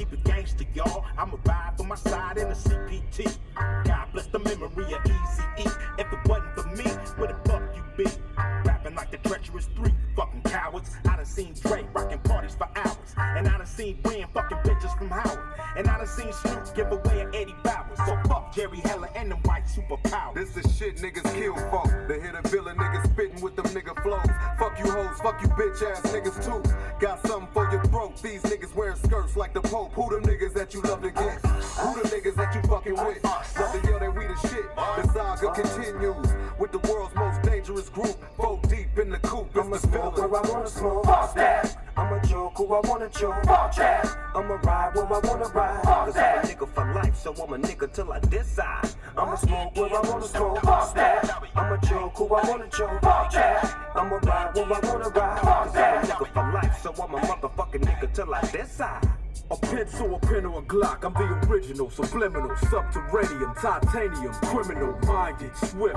keep it gangster, y'all. I'ma ride for my side in a CPT. God bless the memory of Easy E. If it wasn't for me, where the fuck you be? Rapping like the treacherous three fucking cowards. I done seen Dre rocking parties for hours. And I done seen Ren fucking bitches from Howard. And I done seen Snoop give away an Eddie Bowers. So fuck Jerry Heller and them white superpowers. This is shit niggas kill for. They hit a villain niggas spitting with them nigga flows. Fuck you hoes, fuck you bitch ass niggas too. The Who them niggas that you love to get? Who the niggas that you fucking with? Love to yell that we the shit. The saga continues with the world's most dangerous group. Four deep in the coop. I'ma smoke villain. where I wanna smoke. Fuck that. I'ma joke who I wanna joke. Fuck that. I'ma ride where I wanna ride. Fuck Cause I'm a nigga for life, so I'm a nigga till I decide. I'ma smoke where I wanna smoke. Fuck that. I'ma joke who I wanna joke. Fuck that. I'ma ride where I wanna ride. Cause I'm a nigga for life, so I'm a motherfucking nigga till I decide. A pencil, a pen, or a Glock. I'm the original, subliminal, subterranean, titanium, criminal, minded, swift.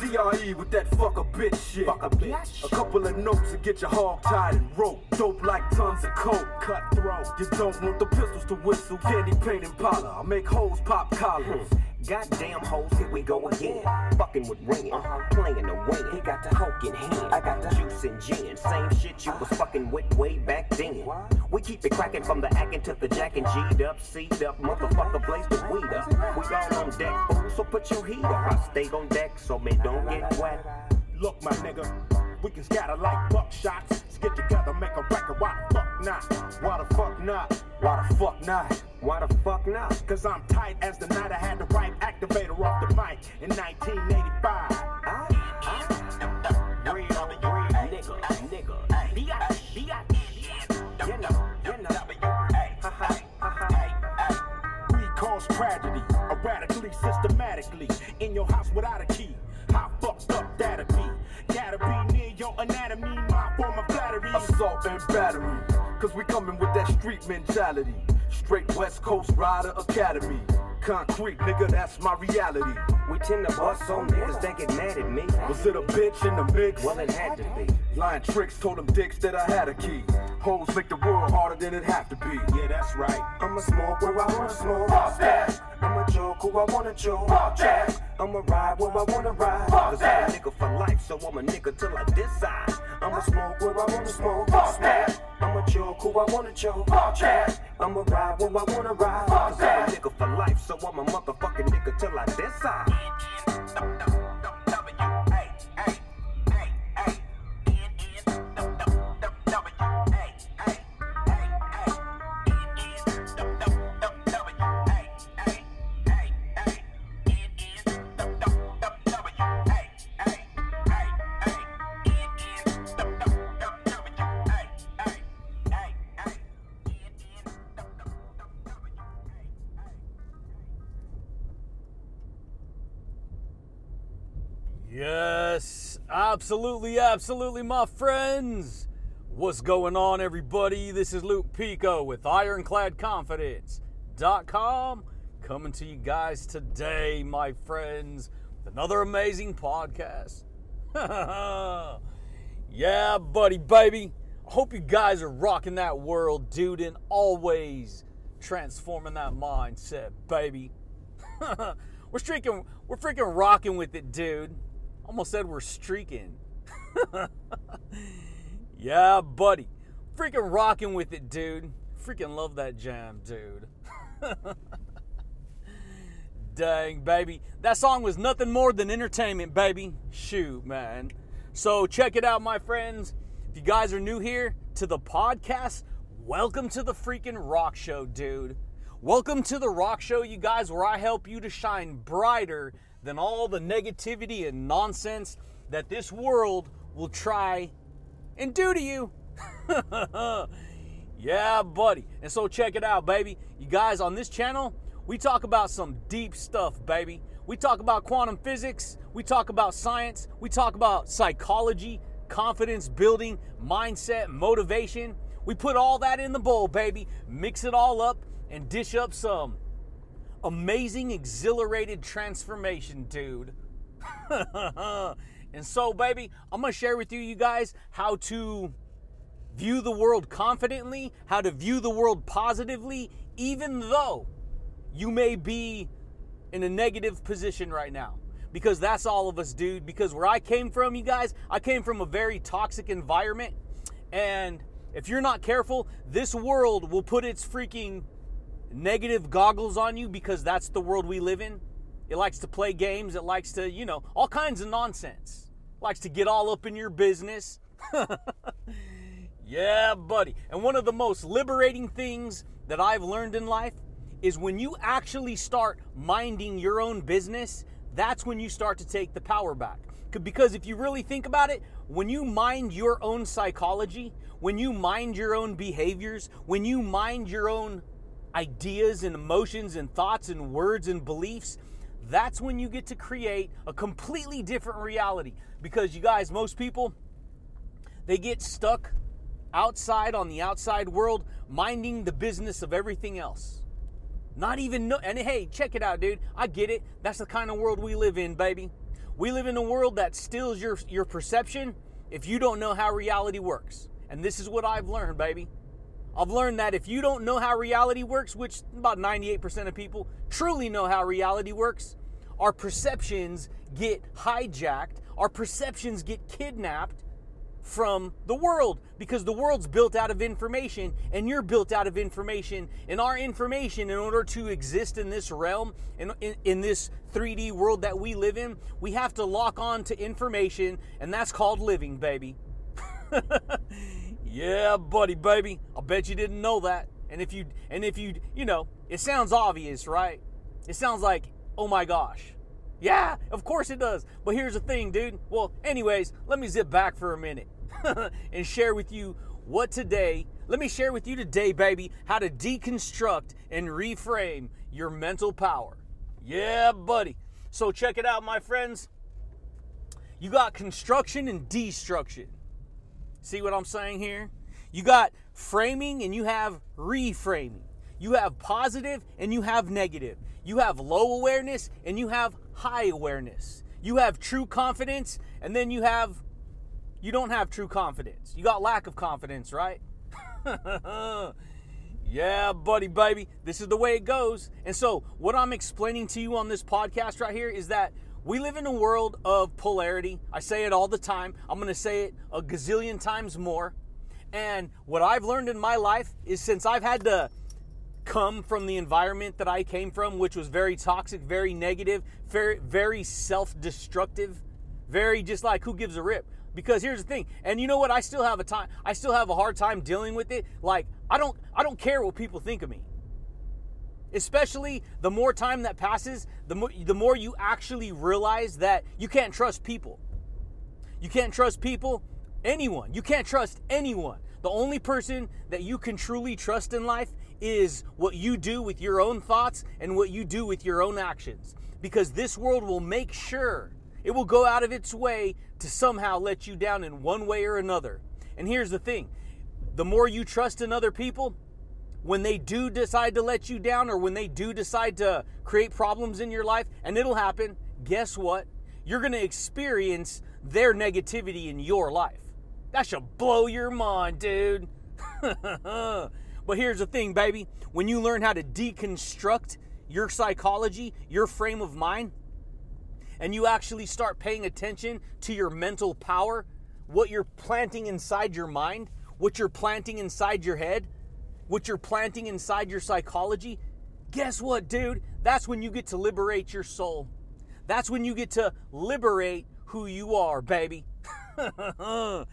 DRE with that fuck a bitch shit. Fuck a bitch. A couple of notes to get your hog tied and rope. Dope like tons of coke. Cutthroat. You don't want the pistols to whistle. Candy paint and powder. I make hoes pop collars. Goddamn hoes, here we go again. Fucking with Ren, uh-huh. playing the win. He got the hoke in hand, I got the juice and gin. Same shit you was fucking with way back then. We keep it cracking from the acting to the jacking. G'd up, C'd up, motherfucker, blaze the weed up. We all on deck, so put your heat up. I stay on deck so me don't get wet. Look, my nigga, we can scatter like buckshots. Get together, make a record. Why the fuck not? Why the fuck not? Why the fuck not? Why the fuck not? Cause I'm tight as the night I had the right activator off the mic in 1985. I, I, real, real nigga, nigga. We cause tragedy, erratically, systematically. In your house without a key. How fucked up that'll be? Gotta be near your anatomy, my form of flattery. Assault and battery. Cause we coming with that street mentality. Straight West Coast Rider Academy. Concrete, nigga, that's my reality. We tend to bust on niggas that get mad at me. Was it a bitch in the mix? Well, it had to be. Lying tricks told them dicks that I had a key. Hoes make the world harder than it have to be. Yeah, that's right. I'ma smoke where I wanna smoke. Fuck that. I'ma joke who I wanna joke. Fuck that. I'ma ride where I wanna ride. Cause I'm a nigga for life, so I'm a nigga till I decide. I'ma smoke where I wanna smoke. Fuck that. I'ma joke who I wanna joke. Fuck that. I'ma ride where I wanna ride. Cause I'm a nigga for life, so I'm a motherfucking nigga till I decide. Yes, absolutely, absolutely, my friends. What's going on, everybody? This is Luke Pico with IroncladConfidence.com coming to you guys today, my friends, with another amazing podcast. yeah, buddy, baby. I hope you guys are rocking that world, dude, and always transforming that mindset, baby. we're streaking, we're freaking rocking with it, dude. Almost said we're streaking. yeah, buddy. Freaking rocking with it, dude. Freaking love that jam, dude. Dang, baby. That song was nothing more than entertainment, baby. Shoot, man. So check it out, my friends. If you guys are new here to the podcast, welcome to the freaking rock show, dude. Welcome to the rock show, you guys, where I help you to shine brighter than all the negativity and nonsense that this world will try and do to you. yeah, buddy. And so check it out, baby. You guys, on this channel, we talk about some deep stuff, baby. We talk about quantum physics, we talk about science, we talk about psychology, confidence building, mindset, motivation. We put all that in the bowl, baby, mix it all up, and dish up some amazing, exhilarated transformation, dude. and so, baby, I'm gonna share with you, you guys, how to view the world confidently, how to view the world positively, even though you may be in a negative position right now. Because that's all of us, dude. Because where I came from, you guys, I came from a very toxic environment. And if you're not careful, this world will put its freaking negative goggles on you because that's the world we live in. It likes to play games, it likes to, you know, all kinds of nonsense. It likes to get all up in your business. yeah, buddy. And one of the most liberating things that I've learned in life is when you actually start minding your own business, that's when you start to take the power back. Because if you really think about it, when you mind your own psychology, when you mind your own behaviors, when you mind your own ideas and emotions and thoughts and words and beliefs, that's when you get to create a completely different reality. Because you guys, most people, they get stuck outside on the outside world, minding the business of everything else. Not even know, and hey, check it out, dude. I get it. That's the kind of world we live in, baby. We live in a world that steals your your perception if you don't know how reality works. And this is what I've learned, baby. I've learned that if you don't know how reality works, which about 98% of people truly know how reality works, our perceptions get hijacked, our perceptions get kidnapped from the world because the world's built out of information and you're built out of information. And our information, in order to exist in this realm, in, in, in this 3D world that we live in, we have to lock on to information, and that's called living, baby. yeah, buddy, baby. I bet you didn't know that. And if you and if you you know, it sounds obvious, right? It sounds like, oh my gosh. Yeah, of course it does. But here's the thing, dude. Well, anyways, let me zip back for a minute and share with you what today, let me share with you today, baby, how to deconstruct and reframe your mental power. Yeah, buddy. So check it out, my friends. You got construction and destruction. See what I'm saying here? You got framing and you have reframing. You have positive and you have negative. You have low awareness and you have high awareness. You have true confidence and then you have you don't have true confidence. You got lack of confidence, right? yeah, buddy, baby. This is the way it goes. And so, what I'm explaining to you on this podcast right here is that we live in a world of polarity. I say it all the time. I'm going to say it a gazillion times more. And what I've learned in my life is since I've had to come from the environment that I came from, which was very toxic, very negative, very, very self destructive, very just like who gives a rip. Because here's the thing, and you know what? I still have a time. I still have a hard time dealing with it. Like I don't. I don't care what people think of me. Especially the more time that passes, the more the more you actually realize that you can't trust people. You can't trust people, anyone. You can't trust anyone. The only person that you can truly trust in life is what you do with your own thoughts and what you do with your own actions. Because this world will make sure it will go out of its way to somehow let you down in one way or another. And here's the thing the more you trust in other people, when they do decide to let you down or when they do decide to create problems in your life, and it'll happen, guess what? You're going to experience their negativity in your life. That should blow your mind, dude. but here's the thing, baby. When you learn how to deconstruct your psychology, your frame of mind, and you actually start paying attention to your mental power, what you're planting inside your mind, what you're planting inside your head, what you're planting inside your psychology, guess what, dude? That's when you get to liberate your soul. That's when you get to liberate who you are, baby.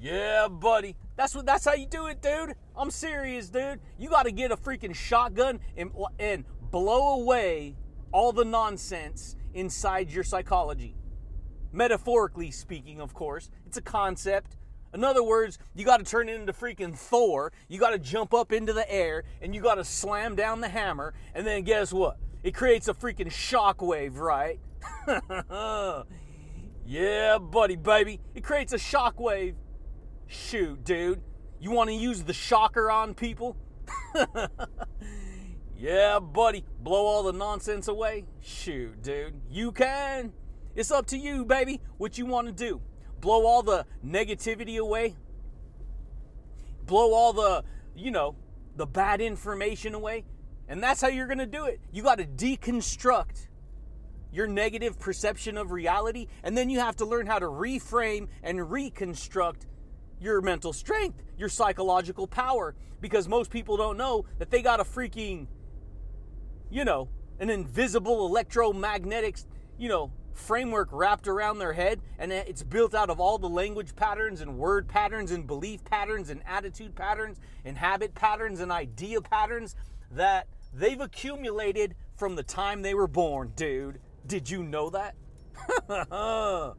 yeah, buddy. That's what. That's how you do it, dude. I'm serious, dude. You got to get a freaking shotgun and and blow away all the nonsense inside your psychology. Metaphorically speaking, of course, it's a concept. In other words, you got to turn into freaking Thor. You got to jump up into the air and you got to slam down the hammer. And then guess what? It creates a freaking shockwave, right? yeah, buddy, baby. It creates a shockwave. Shoot, dude. You want to use the shocker on people? yeah, buddy. Blow all the nonsense away? Shoot, dude. You can. It's up to you, baby, what you want to do. Blow all the negativity away. Blow all the, you know, the bad information away. And that's how you're going to do it. You got to deconstruct your negative perception of reality, and then you have to learn how to reframe and reconstruct your mental strength, your psychological power, because most people don't know that they got a freaking, you know, an invisible electromagnetic, you know, framework wrapped around their head, and it's built out of all the language patterns and word patterns and belief patterns and attitude patterns and habit patterns and idea patterns that they've accumulated from the time they were born, dude. Did you know that?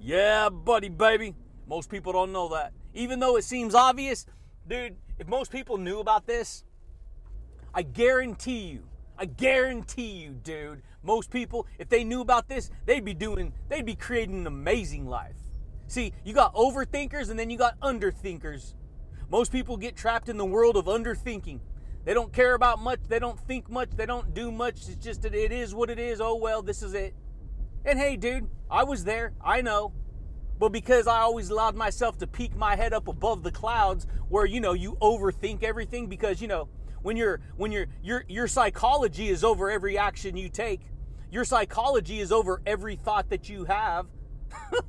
yeah, buddy, baby. Most people don't know that. Even though it seems obvious, dude, if most people knew about this, I guarantee you, I guarantee you, dude, most people, if they knew about this, they'd be doing, they'd be creating an amazing life. See, you got overthinkers and then you got underthinkers. Most people get trapped in the world of underthinking. They don't care about much, they don't think much, they don't do much. It's just that it is what it is. Oh well, this is it. And hey, dude, I was there. I know. But because I always allowed myself to peek my head up above the clouds where you know you overthink everything because you know when you're when you're your your psychology is over every action you take. Your psychology is over every thought that you have.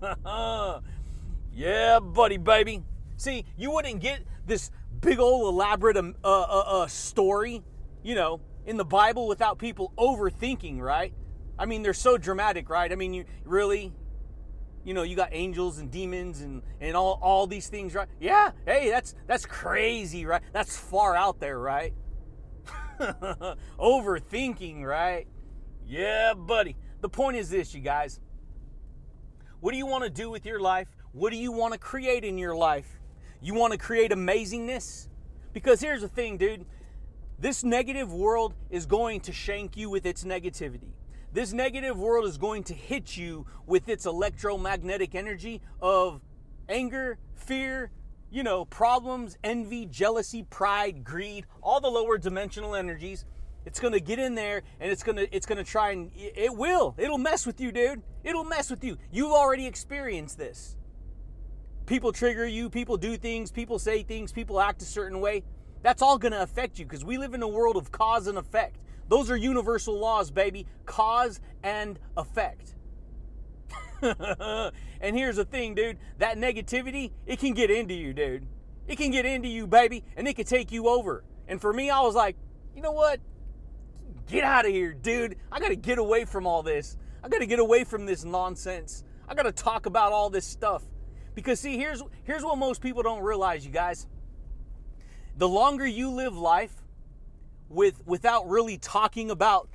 yeah, buddy, baby. See, you wouldn't get this big old elaborate um, uh, uh, uh, story, you know, in the Bible without people overthinking, right? I mean, they're so dramatic, right? I mean, you really, you know, you got angels and demons and and all all these things, right? Yeah, hey, that's that's crazy, right? That's far out there, right? Overthinking, right? Yeah, buddy. The point is this, you guys. What do you want to do with your life? What do you want to create in your life? You want to create amazingness? Because here's the thing, dude. This negative world is going to shank you with its negativity. This negative world is going to hit you with its electromagnetic energy of anger, fear, you know, problems, envy, jealousy, pride, greed, all the lower dimensional energies. It's going to get in there and it's going to it's going to try and it will. It'll mess with you, dude. It'll mess with you. You've already experienced this. People trigger you, people do things, people say things, people act a certain way. That's all going to affect you because we live in a world of cause and effect. Those are universal laws, baby. Cause and effect. and here's the thing, dude. That negativity, it can get into you, dude. It can get into you, baby, and it can take you over. And for me, I was like, you know what? Get out of here, dude. I got to get away from all this. I got to get away from this nonsense. I got to talk about all this stuff. Because see, here's here's what most people don't realize, you guys. The longer you live life with without really talking about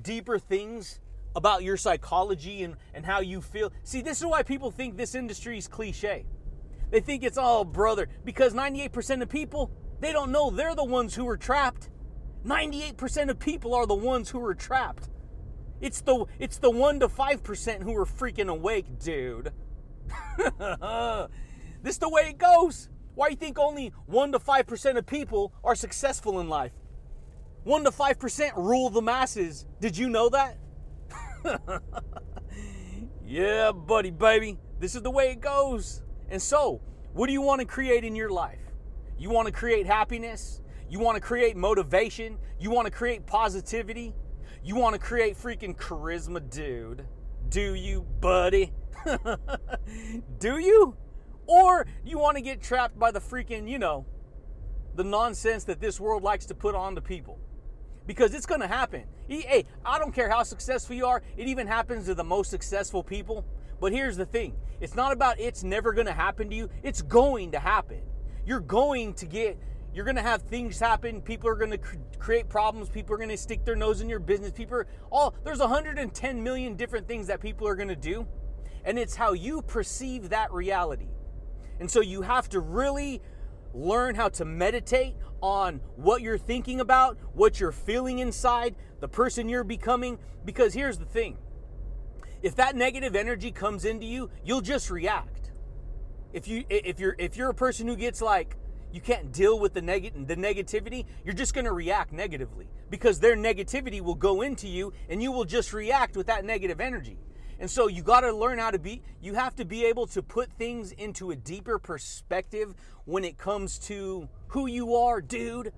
deeper things about your psychology and, and how you feel. See, this is why people think this industry is cliche. They think it's all brother because 98% of people, they don't know they're the ones who are trapped. 98% of people are the ones who are trapped. It's the it's the 1 to 5% who are freaking awake, dude. this is the way it goes. Why do you think only 1 to 5% of people are successful in life? 1 to 5% rule the masses. Did you know that? yeah, buddy, baby. This is the way it goes. And so, what do you want to create in your life? You want to create happiness? You want to create motivation? You want to create positivity? You want to create freaking charisma, dude? Do you, buddy? do you? Or you want to get trapped by the freaking, you know, the nonsense that this world likes to put on to people? Because it's going to happen. Hey, I don't care how successful you are, it even happens to the most successful people. But here's the thing it's not about it's never going to happen to you, it's going to happen. You're going to get, you're going to have things happen. People are going to cr- create problems. People are going to stick their nose in your business. People are all, there's 110 million different things that people are going to do. And it's how you perceive that reality. And so you have to really learn how to meditate on what you're thinking about, what you're feeling inside, the person you're becoming. Because here's the thing if that negative energy comes into you, you'll just react. If you if you're if you're a person who gets like you can't deal with the neg- the negativity, you're just going to react negatively because their negativity will go into you and you will just react with that negative energy. And so you got to learn how to be you have to be able to put things into a deeper perspective when it comes to who you are, dude.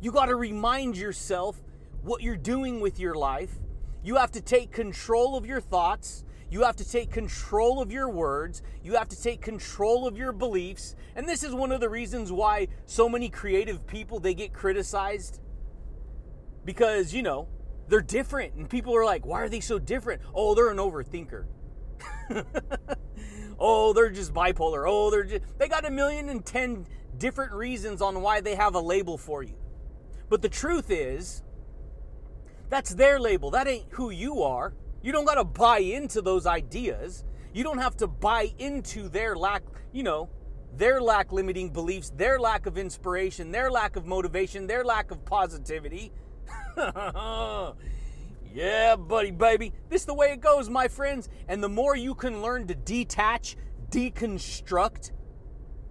You got to remind yourself what you're doing with your life. You have to take control of your thoughts. You have to take control of your words. You have to take control of your beliefs. And this is one of the reasons why so many creative people they get criticized because, you know, they're different and people are like, "Why are they so different?" "Oh, they're an overthinker." oh, they're just bipolar. Oh, they're just they got a million and ten different reasons on why they have a label for you. But the truth is, that's their label. That ain't who you are. You don't got to buy into those ideas. You don't have to buy into their lack, you know, their lack limiting beliefs, their lack of inspiration, their lack of motivation, their lack of positivity. yeah, buddy, baby. This is the way it goes, my friends. And the more you can learn to detach, deconstruct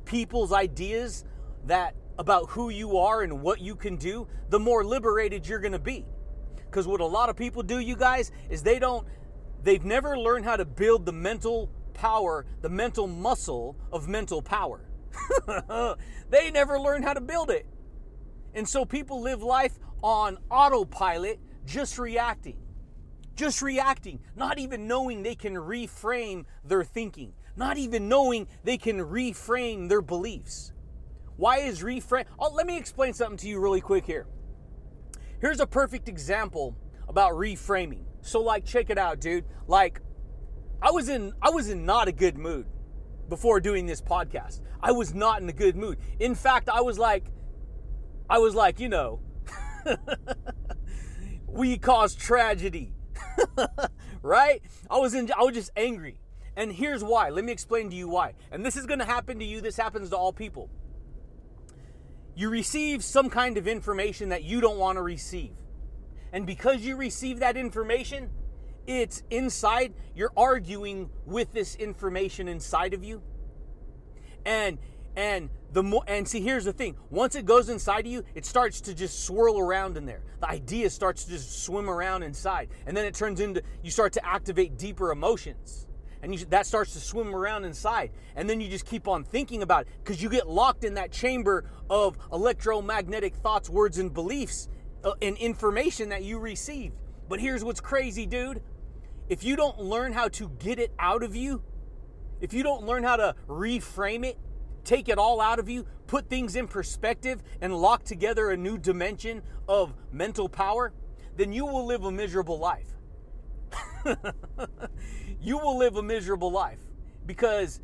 people's ideas that about who you are and what you can do, the more liberated you're going to be. Because what a lot of people do, you guys, is they don't, they've never learned how to build the mental power, the mental muscle of mental power. they never learned how to build it. And so people live life on autopilot, just reacting. Just reacting, not even knowing they can reframe their thinking, not even knowing they can reframe their beliefs. Why is reframe? Oh, let me explain something to you really quick here. Here's a perfect example about reframing. So like check it out, dude. Like I was in I was in not a good mood before doing this podcast. I was not in a good mood. In fact, I was like I was like, you know, we caused tragedy. right? I was in I was just angry. And here's why. Let me explain to you why. And this is going to happen to you. This happens to all people you receive some kind of information that you don't want to receive. And because you receive that information, it's inside, you're arguing with this information inside of you. And and the more and see here's the thing, once it goes inside of you, it starts to just swirl around in there. The idea starts to just swim around inside. And then it turns into you start to activate deeper emotions. And you, that starts to swim around inside. And then you just keep on thinking about it. Because you get locked in that chamber of electromagnetic thoughts words and beliefs uh, and information that you received but here's what's crazy dude. If you don't learn how to get it out of you if you don't learn how to reframe it take it all out of you put things in perspective and lock together a new dimension of mental power then you will live a miserable life. You will live a miserable life because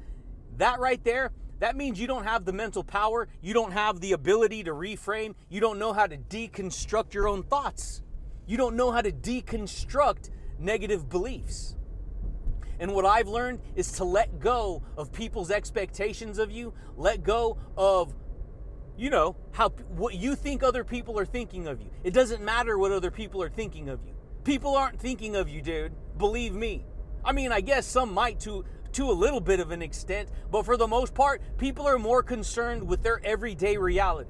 that right there that means you don't have the mental power you don't have the ability to reframe you don't know how to deconstruct your own thoughts. You don't know how to deconstruct negative beliefs and what I've learned is to let go of people's expectations of you, let go of you know, how what you think other people are thinking of you. It doesn't matter what other people are thinking of you. People aren't thinking of you, dude. Believe me. I mean, I guess some might to to a little bit of an extent, but for the most part, people are more concerned with their everyday reality.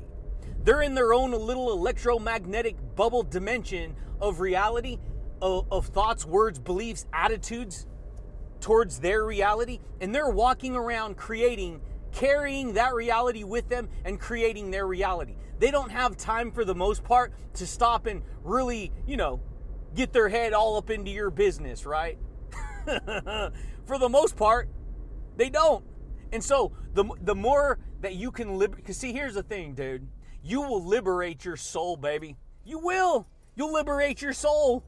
They're in their own little electromagnetic bubble dimension of reality, of, of thoughts, words, beliefs, attitudes towards their reality, and they're walking around creating carrying that reality with them and creating their reality. They don't have time for the most part to stop and really, you know, get their head all up into your business, right? For the most part, they don't. And so the the more that you can liberate, because see, here's the thing, dude. You will liberate your soul, baby. You will. You'll liberate your soul.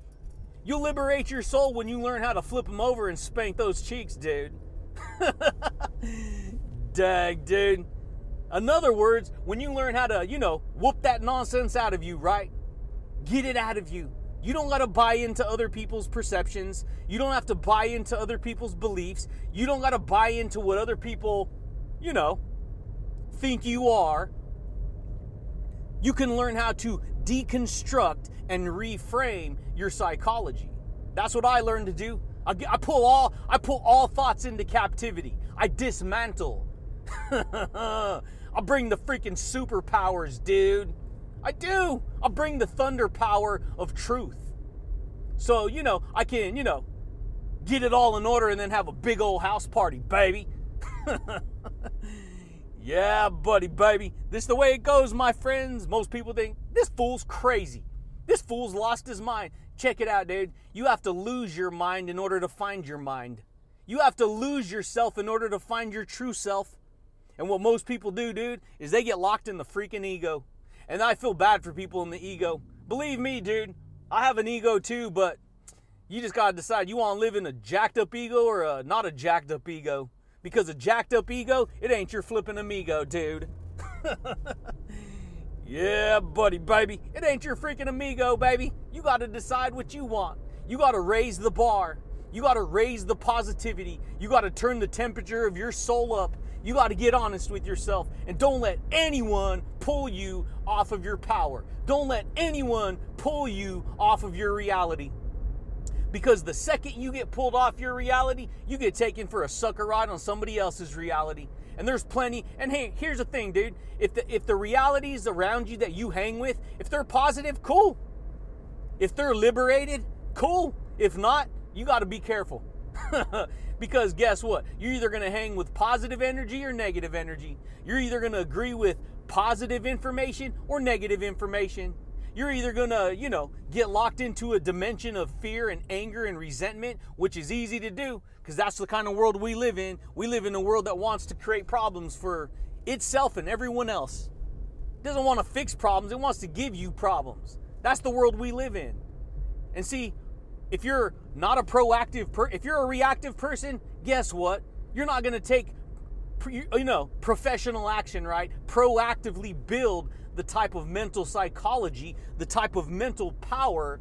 You'll liberate your soul when you learn how to flip them over and spank those cheeks, dude. Dag, dude. In other words, when you learn how to, you know, whoop that nonsense out of you, right? Get it out of you. You don't got to buy into other people's perceptions. You don't have to buy into other people's beliefs. You don't got to buy into what other people, you know, think you are. You can learn how to deconstruct and reframe your psychology. That's what I learned to do. I, I pull all I pull all thoughts into captivity. I dismantle. I bring the freaking superpowers, dude. I do. I bring the thunder power of truth. So, you know, I can, you know, get it all in order and then have a big old house party, baby. yeah, buddy, baby. This is the way it goes, my friends. Most people think this fool's crazy. This fool's lost his mind. Check it out, dude. You have to lose your mind in order to find your mind. You have to lose yourself in order to find your true self. And what most people do, dude, is they get locked in the freaking ego. And I feel bad for people in the ego. Believe me, dude, I have an ego too, but you just gotta decide you wanna live in a jacked up ego or a not a jacked up ego. Because a jacked up ego, it ain't your flipping amigo, dude. yeah, buddy, baby. It ain't your freaking amigo, baby. You gotta decide what you want. You gotta raise the bar. You gotta raise the positivity. You gotta turn the temperature of your soul up. You got to get honest with yourself and don't let anyone pull you off of your power. Don't let anyone pull you off of your reality. Because the second you get pulled off your reality, you get taken for a sucker ride on somebody else's reality. And there's plenty. And hey, here's the thing, dude. If the if the realities around you that you hang with, if they're positive, cool. If they're liberated, cool. If not, you got to be careful. because guess what? You're either going to hang with positive energy or negative energy. You're either going to agree with positive information or negative information. You're either going to, you know, get locked into a dimension of fear and anger and resentment, which is easy to do because that's the kind of world we live in. We live in a world that wants to create problems for itself and everyone else. It doesn't want to fix problems, it wants to give you problems. That's the world we live in. And see, if you're not a proactive per if you're a reactive person, guess what? You're not going to take you know, professional action, right? Proactively build the type of mental psychology, the type of mental power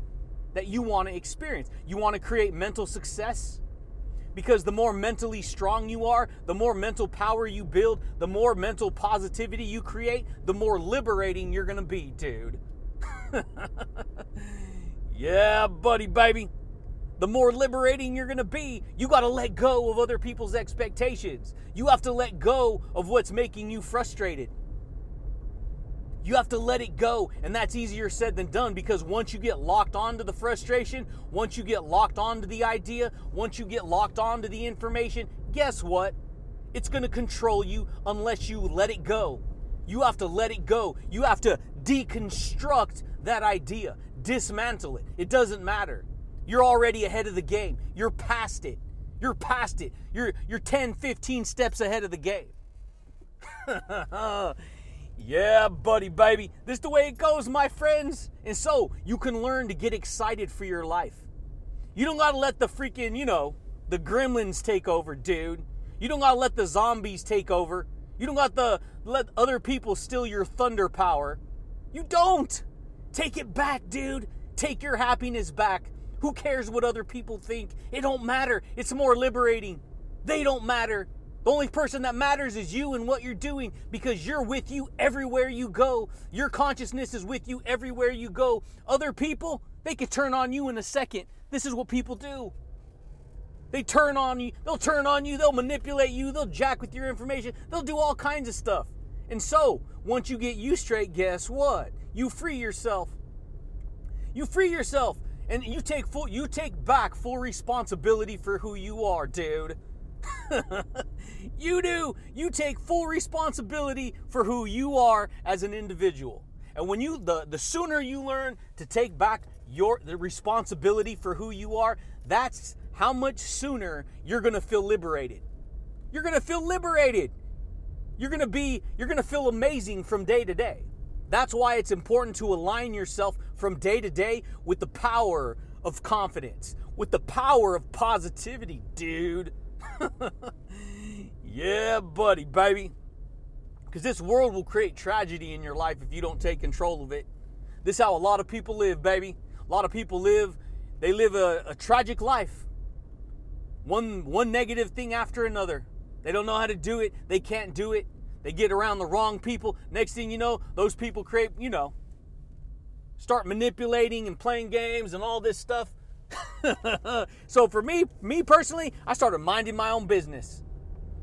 that you want to experience. You want to create mental success? Because the more mentally strong you are, the more mental power you build, the more mental positivity you create, the more liberating you're going to be, dude. yeah, buddy, baby. The more liberating you're gonna be, you gotta let go of other people's expectations. You have to let go of what's making you frustrated. You have to let it go, and that's easier said than done because once you get locked onto the frustration, once you get locked onto the idea, once you get locked onto the information, guess what? It's gonna control you unless you let it go. You have to let it go. You have to deconstruct that idea, dismantle it. It doesn't matter. You're already ahead of the game. You're past it. You're past it. You're you're 10, 15 steps ahead of the game. yeah, buddy, baby. This is the way it goes, my friends. And so you can learn to get excited for your life. You don't gotta let the freaking, you know, the gremlins take over, dude. You don't gotta let the zombies take over. You don't got to let other people steal your thunder power. You don't. Take it back, dude. Take your happiness back. Who cares what other people think? It don't matter. It's more liberating. They don't matter. The only person that matters is you and what you're doing because you're with you everywhere you go. Your consciousness is with you everywhere you go. Other people, they could turn on you in a second. This is what people do. They turn on you, they'll turn on you, they'll manipulate you, they'll jack with your information, they'll do all kinds of stuff. And so, once you get you straight, guess what? You free yourself. You free yourself and you take full you take back full responsibility for who you are, dude. you do. You take full responsibility for who you are as an individual. And when you the the sooner you learn to take back your the responsibility for who you are, that's how much sooner you're going to feel liberated. You're going to feel liberated. You're going to be you're going to feel amazing from day to day. That's why it's important to align yourself from day to day with the power of confidence, with the power of positivity, dude. yeah, buddy, baby. Because this world will create tragedy in your life if you don't take control of it. This is how a lot of people live, baby. A lot of people live, they live a, a tragic life. One one negative thing after another. They don't know how to do it. They can't do it. They get around the wrong people. Next thing you know, those people create, you know, start manipulating and playing games and all this stuff. so for me, me personally, I started minding my own business.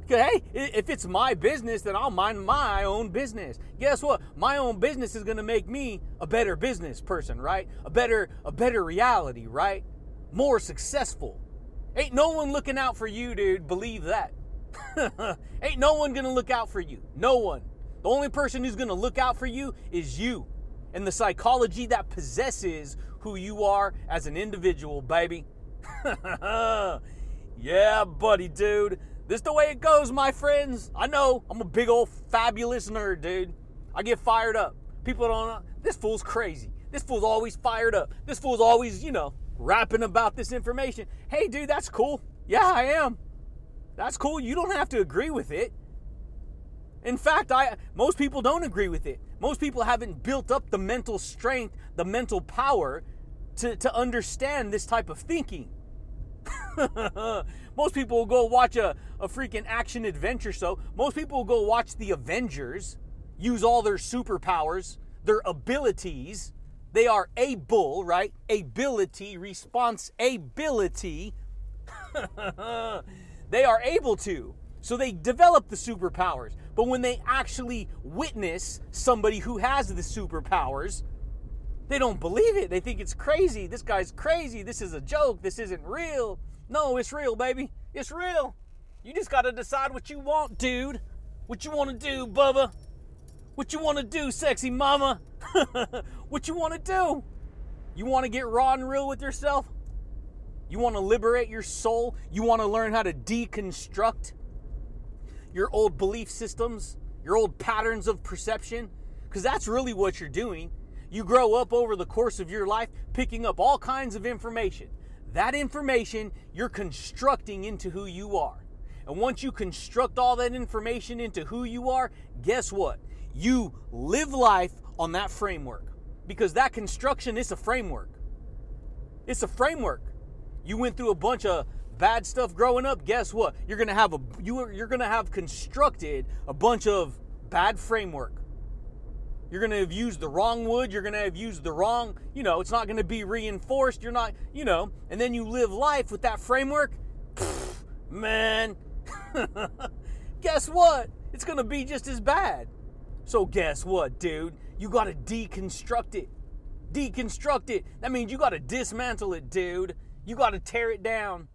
Hey, if it's my business, then I'll mind my own business. Guess what? My own business is gonna make me a better business person, right? A better, a better reality, right? More successful. Ain't no one looking out for you, dude. Believe that. Ain't no one gonna look out for you. No one. The only person who's gonna look out for you is you and the psychology that possesses who you are as an individual, baby. yeah, buddy, dude. This the way it goes, my friends. I know I'm a big old fabulous nerd, dude. I get fired up. People don't know. This fool's crazy. This fool's always fired up. This fool's always, you know, rapping about this information. Hey, dude, that's cool. Yeah, I am. That's cool. You don't have to agree with it. In fact, I most people don't agree with it. Most people haven't built up the mental strength, the mental power to, to understand this type of thinking. most people will go watch a, a freaking action adventure show. Most people will go watch the Avengers, use all their superpowers, their abilities. They are able, right? Ability, response ability. they are able to. So they develop the superpowers. But when they actually witness somebody who has the superpowers, they don't believe it. They think it's crazy. This guy's crazy. This is a joke. This isn't real. No, it's real, baby. It's real. You just got to decide what you want, dude. What you want to do, Bubba. What you want to do, sexy mama. what you want to do. You want to get raw and real with yourself? You want to liberate your soul? You want to learn how to deconstruct your old belief systems, your old patterns of perception? Because that's really what you're doing. You grow up over the course of your life picking up all kinds of information. That information you're constructing into who you are. And once you construct all that information into who you are, guess what? You live life on that framework. Because that construction is a framework. It's a framework. You went through a bunch of bad stuff growing up, guess what? You're gonna have a you are, gonna have constructed a bunch of bad framework. You're gonna have used the wrong wood. You're gonna have used the wrong. You know, it's not gonna be reinforced. You're not. You know, and then you live life with that framework. Pfft, man, guess what? It's gonna be just as bad. So guess what, dude? You gotta deconstruct it. Deconstruct it. That means you gotta dismantle it, dude. You gotta tear it down.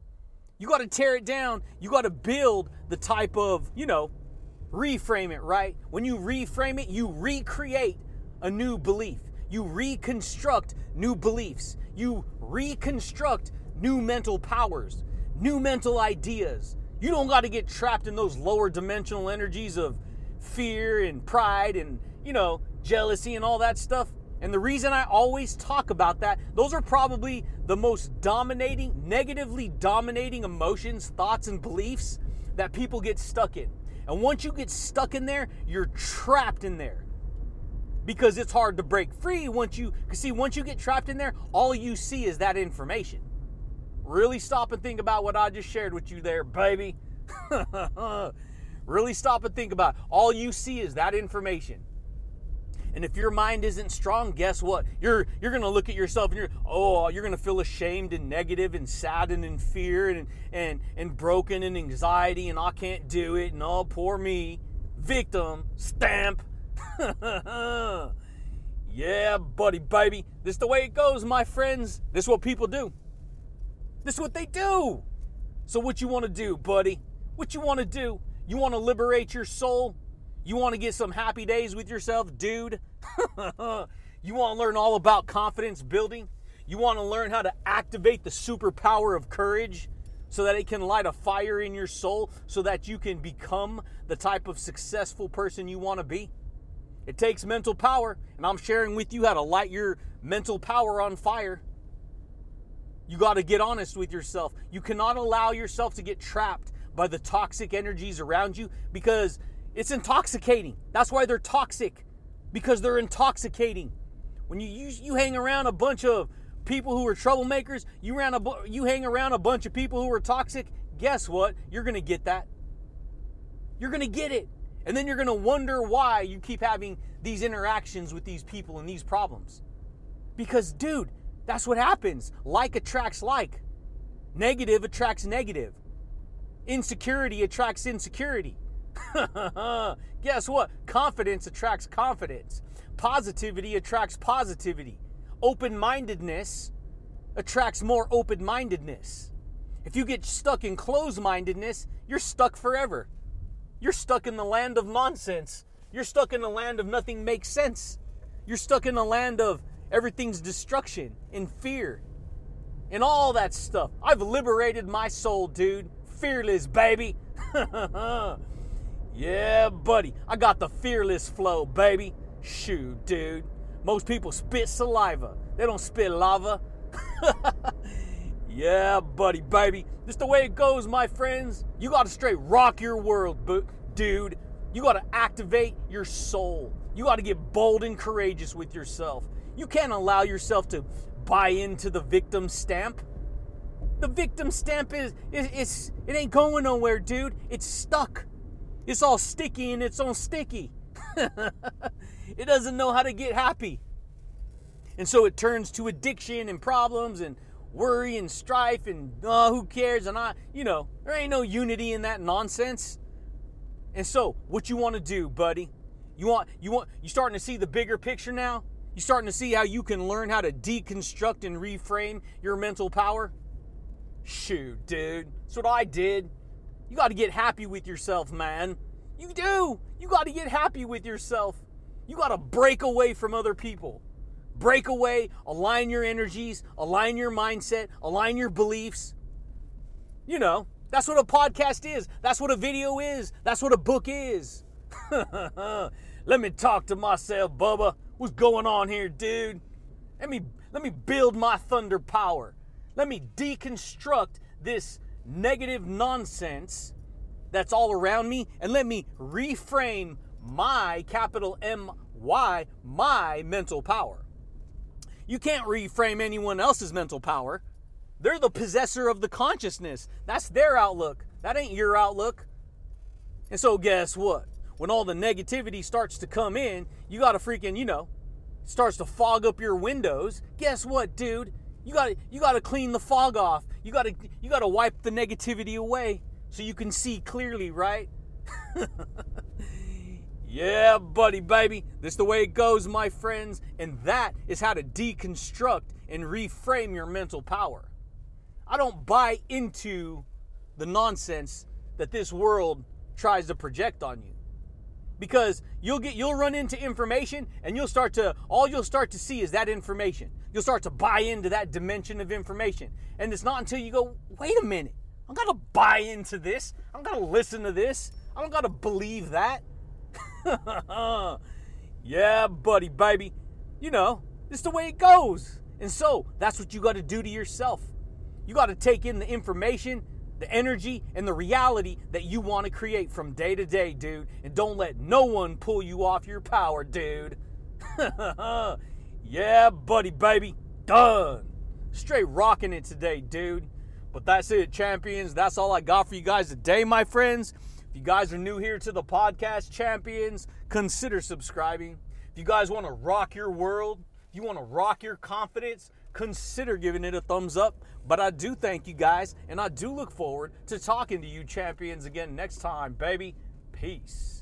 You got to tear it down. You got to build the type of, you know, reframe it, right? When you reframe it, you recreate a new belief. You reconstruct new beliefs. You reconstruct new mental powers, new mental ideas. You don't got to get trapped in those lower dimensional energies of fear and pride and, you know, jealousy and all that stuff. And the reason I always talk about that, those are probably the most dominating, negatively dominating emotions, thoughts, and beliefs that people get stuck in. And once you get stuck in there, you're trapped in there. Because it's hard to break free once you, see, once you get trapped in there, all you see is that information. Really stop and think about what I just shared with you there, baby. really stop and think about. It. All you see is that information. And if your mind isn't strong, guess what? You're you're gonna look at yourself and you're oh you're gonna feel ashamed and negative and sad and in fear and and and broken and anxiety and I can't do it and oh poor me, victim stamp. yeah, buddy, baby. This is the way it goes, my friends. This is what people do. This is what they do. So what you want to do, buddy? What you want to do? You want to liberate your soul? You want to get some happy days with yourself, dude? you want to learn all about confidence building? You want to learn how to activate the superpower of courage so that it can light a fire in your soul so that you can become the type of successful person you want to be? It takes mental power, and I'm sharing with you how to light your mental power on fire. You got to get honest with yourself. You cannot allow yourself to get trapped by the toxic energies around you because it's intoxicating. That's why they're toxic because they're intoxicating. When you you, you hang around a bunch of people who are troublemakers, you ran a you hang around a bunch of people who are toxic, guess what? You're going to get that. You're going to get it. And then you're going to wonder why you keep having these interactions with these people and these problems. Because dude, that's what happens. Like attracts like. Negative attracts negative. Insecurity attracts insecurity. Guess what? Confidence attracts confidence. Positivity attracts positivity. Open mindedness attracts more open mindedness. If you get stuck in closed mindedness, you're stuck forever. You're stuck in the land of nonsense. You're stuck in the land of nothing makes sense. You're stuck in the land of everything's destruction and fear and all that stuff. I've liberated my soul, dude. Fearless, baby. yeah, buddy. I got the fearless flow, baby. Shoot, dude. Most people spit saliva, they don't spit lava. yeah, buddy, baby. This the way it goes, my friends. You gotta straight rock your world, bu- dude. You gotta activate your soul. You gotta get bold and courageous with yourself. You can't allow yourself to buy into the victim stamp. The victim stamp is, is it's it ain't going nowhere, dude. It's stuck. It's all sticky and it's all sticky. it doesn't know how to get happy. And so it turns to addiction and problems and worry and strife and oh, who cares? And I, you know, there ain't no unity in that nonsense. And so, what you want to do, buddy? You want you want you starting to see the bigger picture now? You starting to see how you can learn how to deconstruct and reframe your mental power? Shoot, dude. That's what I did. You got to get happy with yourself, man. You do. You got to get happy with yourself. You got to break away from other people. Break away, align your energies, align your mindset, align your beliefs. You know, that's what a podcast is. That's what a video is. That's what a book is. Let me talk to myself, Bubba. What's going on here, dude? Let me let me build my thunder power. Let me deconstruct this negative nonsense that's all around me and let me reframe my capital M Y my mental power. You can't reframe anyone else's mental power. They're the possessor of the consciousness. That's their outlook. That ain't your outlook. And so, guess what? When all the negativity starts to come in, you got to freaking, you know, starts to fog up your windows. Guess what, dude? You got to you got to clean the fog off. You got to you got to wipe the negativity away so you can see clearly, right? yeah, buddy, baby. This the way it goes, my friends, and that is how to deconstruct and reframe your mental power. I don't buy into the nonsense that this world tries to project on you. Because you'll get you'll run into information and you'll start to all you'll start to see is that information. You'll start to buy into that dimension of information. And it's not until you go, "Wait a minute. I don't got to buy into this. i'm gonna listen to this. i'm gonna believe that." yeah, buddy, baby. You know, it's the way it goes. And so, that's what you got to do to yourself. You got to take in the information, the energy, and the reality that you want to create from day to day, dude. And don't let no one pull you off your power, dude. yeah, buddy, baby. Done. Straight rocking it today, dude. But that's it, champions. That's all I got for you guys today, my friends. If you guys are new here to the podcast, champions, consider subscribing. If you guys want to rock your world, if you want to rock your confidence, consider giving it a thumbs up. But I do thank you guys, and I do look forward to talking to you champions again next time, baby. Peace.